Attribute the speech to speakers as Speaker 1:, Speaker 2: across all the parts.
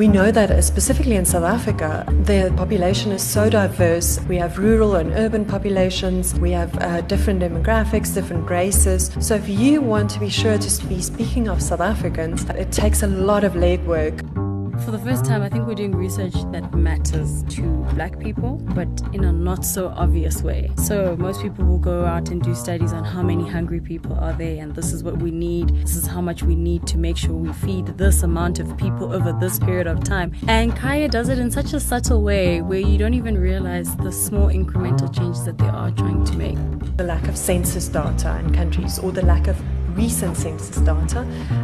Speaker 1: We know that uh, specifically in South Africa, the population is so diverse. We have rural and urban populations, we have uh, different demographics, different races. So if you want to be sure to be speaking of South Africans, it takes a lot of legwork.
Speaker 2: For the first time, I think we're doing research that matters to black people, but in a not so obvious way. So, most people will go out and do studies on how many hungry people are there, and this is what we need. This is how much we need to make sure we feed this amount of people over this period of time. And Kaya does it in such a subtle way where you don't even realize the small incremental changes that they are trying to make.
Speaker 1: The lack of census data in countries or the lack of recent census data,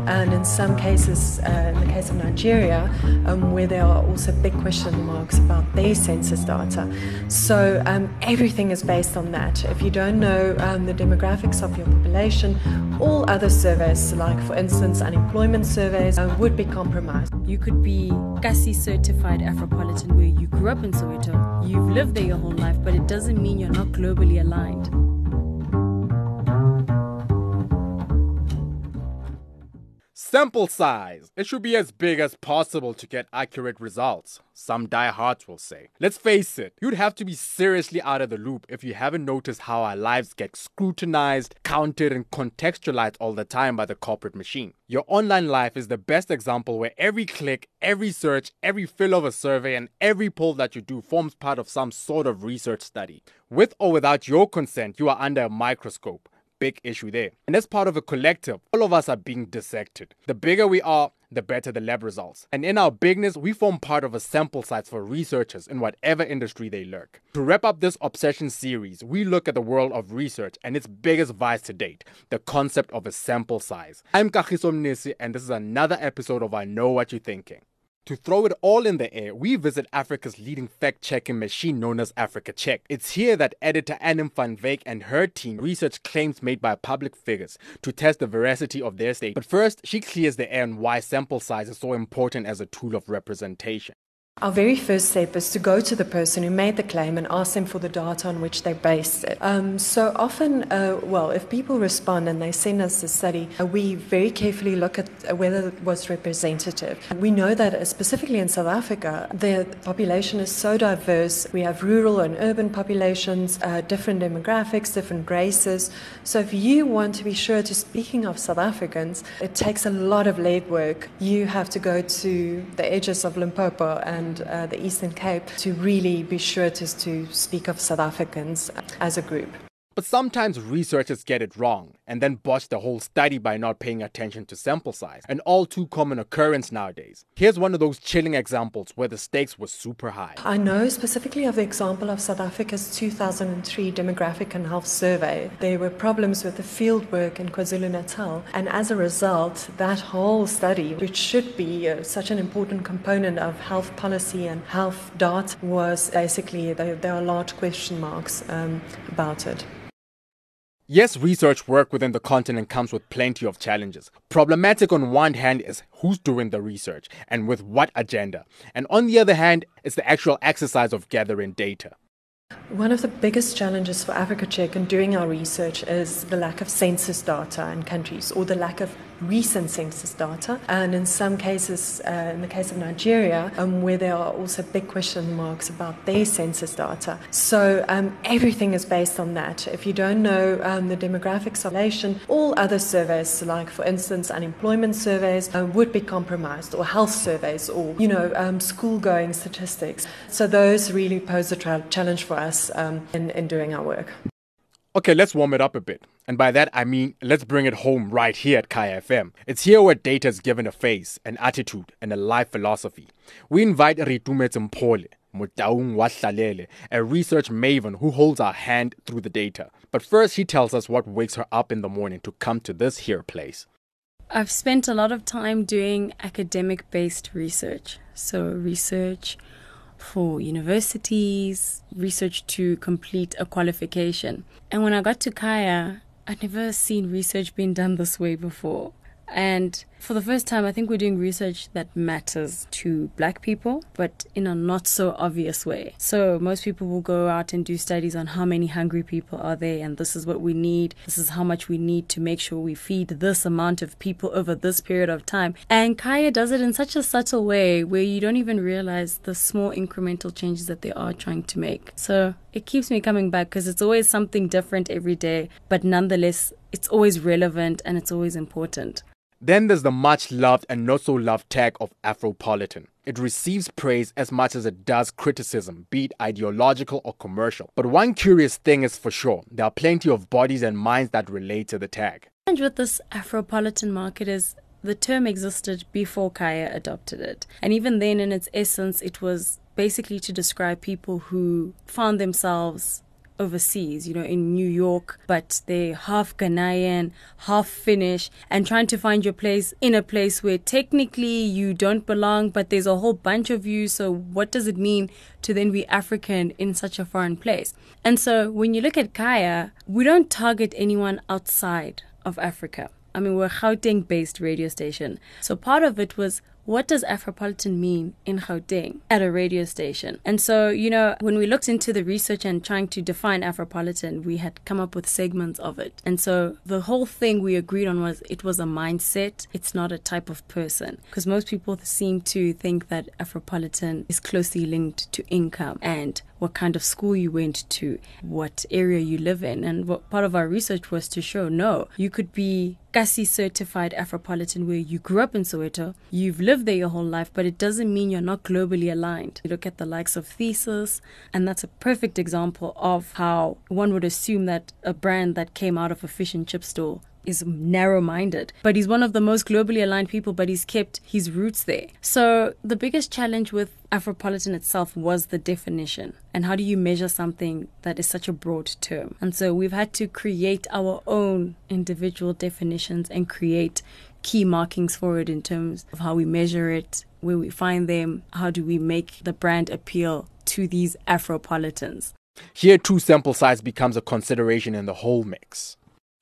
Speaker 1: and in some cases, uh, in the case of Nigeria, um, where there are also big question marks about their census data. So um, everything is based on that. If you don't know um, the demographics of your population, all other surveys, like for instance unemployment surveys, uh, would be compromised.
Speaker 2: You could be Kasi certified Afropolitan where you grew up in Soweto, you've lived there your whole life, but it doesn't mean you're not globally aligned.
Speaker 3: Sample size. It should be as big as possible to get accurate results, some diehards will say. Let's face it, you'd have to be seriously out of the loop if you haven't noticed how our lives get scrutinized, counted, and contextualized all the time by the corporate machine. Your online life is the best example where every click, every search, every fill of a survey, and every poll that you do forms part of some sort of research study. With or without your consent, you are under a microscope big issue there. And as part of a collective, all of us are being dissected. The bigger we are, the better the lab results. And in our bigness, we form part of a sample size for researchers in whatever industry they lurk. To wrap up this obsession series, we look at the world of research and its biggest vice to date, the concept of a sample size. I'm Kagiso Mnisi, and this is another episode of I Know What You're Thinking. To throw it all in the air, we visit Africa's leading fact checking machine known as Africa Check. It's here that editor Anim van Wyk and her team research claims made by public figures to test the veracity of their state. But first, she clears the air on why sample size is so important as a tool of representation.
Speaker 1: Our very first step is to go to the person who made the claim and ask them for the data on which they based it. Um, so often, uh, well, if people respond and they send us a study, uh, we very carefully look at uh, whether it was representative. We know that uh, specifically in South Africa, the population is so diverse. We have rural and urban populations, uh, different demographics, different races. So if you want to be sure to speaking of South Africans, it takes a lot of legwork. You have to go to the edges of Limpopo and and uh, the Eastern Cape to really be sure to, to speak of South Africans as a group.
Speaker 3: But sometimes researchers get it wrong and then botch the whole study by not paying attention to sample size, an all too common occurrence nowadays. Here's one of those chilling examples where the stakes were super high.
Speaker 1: I know specifically of the example of South Africa's 2003 Demographic and Health Survey. There were problems with the field work in KwaZulu Natal, and as a result, that whole study, which should be uh, such an important component of health policy and health data, was basically, there, there are large question marks um, about it.
Speaker 3: Yes, research work within the continent comes with plenty of challenges. Problematic on one hand is who's doing the research and with what agenda. And on the other hand, it's the actual exercise of gathering data.
Speaker 1: One of the biggest challenges for Africa Check in doing our research is the lack of census data in countries or the lack of recent census data. And in some cases, uh, in the case of Nigeria, um, where there are also big question marks about their census data. So um, everything is based on that. If you don't know um, the demographics of nation, all other surveys, like for instance unemployment surveys, uh, would be compromised, or health surveys, or you know um, school going statistics. So those really pose a tra- challenge for us um, in, in doing our work.
Speaker 3: Okay, let's warm it up a bit. And by that, I mean let's bring it home right here at Kaya FM. It's here where data is given a face, an attitude, and a life philosophy. We invite Ritumet Mpole, Mutaung Washalele, a research maven who holds our hand through the data. But first, he tells us what wakes her up in the morning to come to this here place.
Speaker 2: I've spent a lot of time doing academic based research. So, research for universities, research to complete a qualification. And when I got to Kaya, I'd never seen research being done this way before. And For the first time, I think we're doing research that matters to black people, but in a not so obvious way. So, most people will go out and do studies on how many hungry people are there, and this is what we need. This is how much we need to make sure we feed this amount of people over this period of time. And Kaya does it in such a subtle way where you don't even realize the small incremental changes that they are trying to make. So, it keeps me coming back because it's always something different every day, but nonetheless, it's always relevant and it's always important.
Speaker 3: Then there's the much loved and not so loved tag of Afropolitan. It receives praise as much as it does criticism, be it ideological or commercial. But one curious thing is for sure there are plenty of bodies and minds that relate to the tag.
Speaker 2: And with this Afropolitan market is the term existed before Kaya adopted it. And even then, in its essence, it was basically to describe people who found themselves overseas, you know, in New York, but they're half Ghanaian, half Finnish, and trying to find your place in a place where technically you don't belong, but there's a whole bunch of you. So, what does it mean to then be African in such a foreign place? And so, when you look at Kaya, we don't target anyone outside of Africa. I mean, we're a Gauteng based radio station. So, part of it was what does Afropolitan mean in Gauteng at a radio station? And so, you know, when we looked into the research and trying to define Afropolitan, we had come up with segments of it. And so the whole thing we agreed on was it was a mindset, it's not a type of person. Because most people seem to think that Afropolitan is closely linked to income and what kind of school you went to, what area you live in. And what part of our research was to show no, you could be Kasi certified Afropolitan where you grew up in Soweto, you've lived there your whole life, but it doesn't mean you're not globally aligned. You look at the likes of Thesis, and that's a perfect example of how one would assume that a brand that came out of a fish and chip store is narrow minded, but he's one of the most globally aligned people, but he's kept his roots there. So the biggest challenge with Afropolitan itself was the definition. And how do you measure something that is such a broad term? And so we've had to create our own individual definitions and create key markings for it in terms of how we measure it, where we find them, how do we make the brand appeal to these Afropolitans.
Speaker 3: Here, too, sample size becomes a consideration in the whole mix.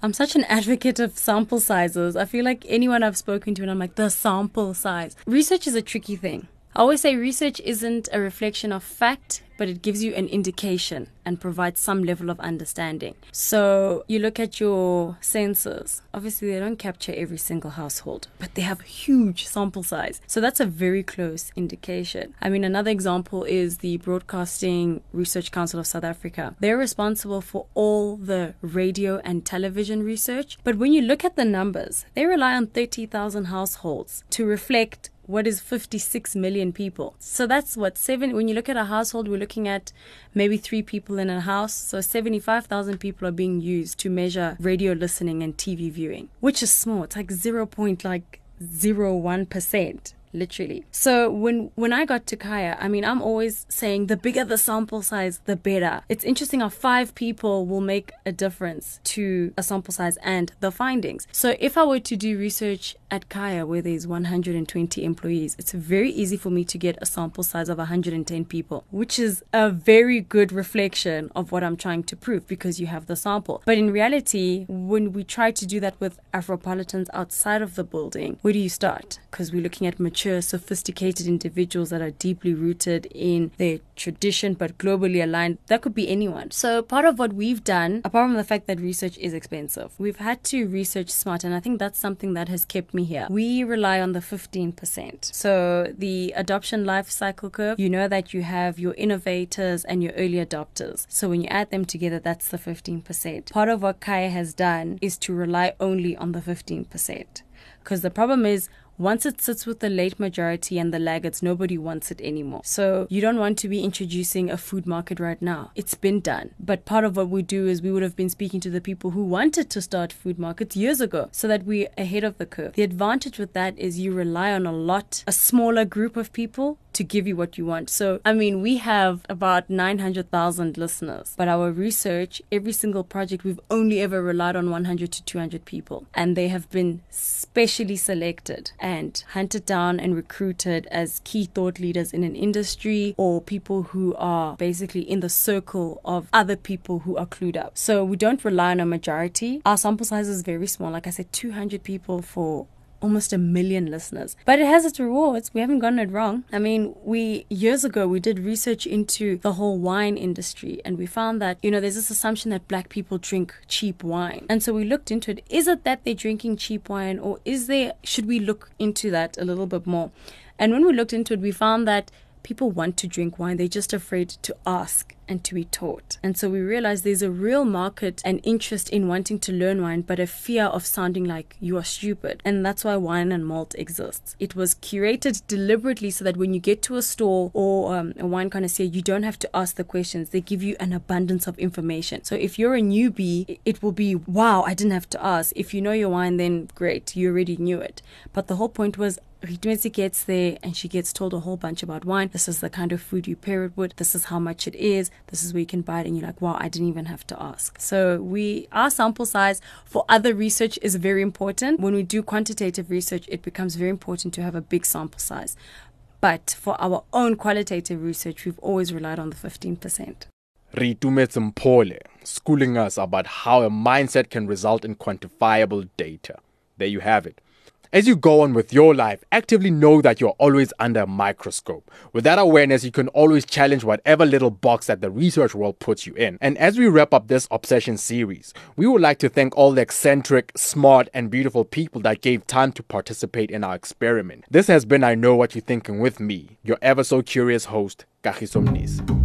Speaker 2: I'm such an advocate of sample sizes. I feel like anyone I've spoken to, and I'm like, the sample size. Research is a tricky thing. I always say research isn't a reflection of fact, but it gives you an indication and provides some level of understanding. So you look at your census. Obviously, they don't capture every single household, but they have a huge sample size. So that's a very close indication. I mean, another example is the Broadcasting Research Council of South Africa. They're responsible for all the radio and television research, but when you look at the numbers, they rely on 30,000 households to reflect what is 56 million people. So that's what seven when you look at a household we're looking at maybe 3 people in a house. So 75,000 people are being used to measure radio listening and TV viewing, which is small. It's like 0. like 0.1% literally. So when when I got to Kaya, I mean, I'm always saying the bigger the sample size, the better. It's interesting how five people will make a difference to a sample size and the findings. So if I were to do research at Kaya where there's 120 employees, it's very easy for me to get a sample size of 110 people, which is a very good reflection of what I'm trying to prove because you have the sample. But in reality, when we try to do that with Afropolitans outside of the building, where do you start? Because we're looking at mature mature, sophisticated individuals that are deeply rooted in their tradition but globally aligned. That could be anyone. So, part of what we've done, apart from the fact that research is expensive, we've had to research smart, and I think that's something that has kept me here. We rely on the 15%. So, the adoption life cycle curve, you know that you have your innovators and your early adopters. So, when you add them together, that's the 15%. Part of what Kaya has done is to rely only on the 15%. Because the problem is, once it sits with the late majority and the laggards, nobody wants it anymore. So you don't want to be introducing a food market right now. It's been done. But part of what we do is we would have been speaking to the people who wanted to start food markets years ago so that we're ahead of the curve. The advantage with that is you rely on a lot, a smaller group of people to give you what you want. So, I mean, we have about 900,000 listeners, but our research, every single project, we've only ever relied on 100 to 200 people, and they have been specially selected and hunted down and recruited as key thought leaders in an industry or people who are basically in the circle of other people who are clued up. So we don't rely on a majority. Our sample size is very small. Like I said, 200 people for almost a million listeners. But it has its rewards. We haven't gotten it wrong. I mean, we years ago we did research into the whole wine industry and we found that, you know, there's this assumption that black people drink cheap wine. And so we looked into it. Is it that they're drinking cheap wine or is there should we look into that a little bit more? And when we looked into it, we found that people want to drink wine, they're just afraid to ask and to be taught. And so we realized there's a real market and interest in wanting to learn wine, but a fear of sounding like you are stupid. And that's why wine and malt exists. It was curated deliberately so that when you get to a store or um, a wine connoisseur, you don't have to ask the questions. They give you an abundance of information. So if you're a newbie, it will be, wow, I didn't have to ask. If you know your wine, then great, you already knew it. But the whole point was Ritmesi gets there and she gets told a whole bunch about wine. This is the kind of food you pair it with. This is how much it is. This is where you can buy it. And you're like, wow, I didn't even have to ask. So we, our sample size for other research is very important. When we do quantitative research, it becomes very important to have a big sample size. But for our own qualitative research, we've always relied on the 15%.
Speaker 3: Ritumetse Mpole, schooling us about how a mindset can result in quantifiable data. There you have it. As you go on with your life, actively know that you're always under a microscope. With that awareness, you can always challenge whatever little box that the research world puts you in. And as we wrap up this obsession series, we would like to thank all the eccentric, smart, and beautiful people that gave time to participate in our experiment. This has been I Know What You're Thinking with me, your ever so curious host, Kagiso Mnisi.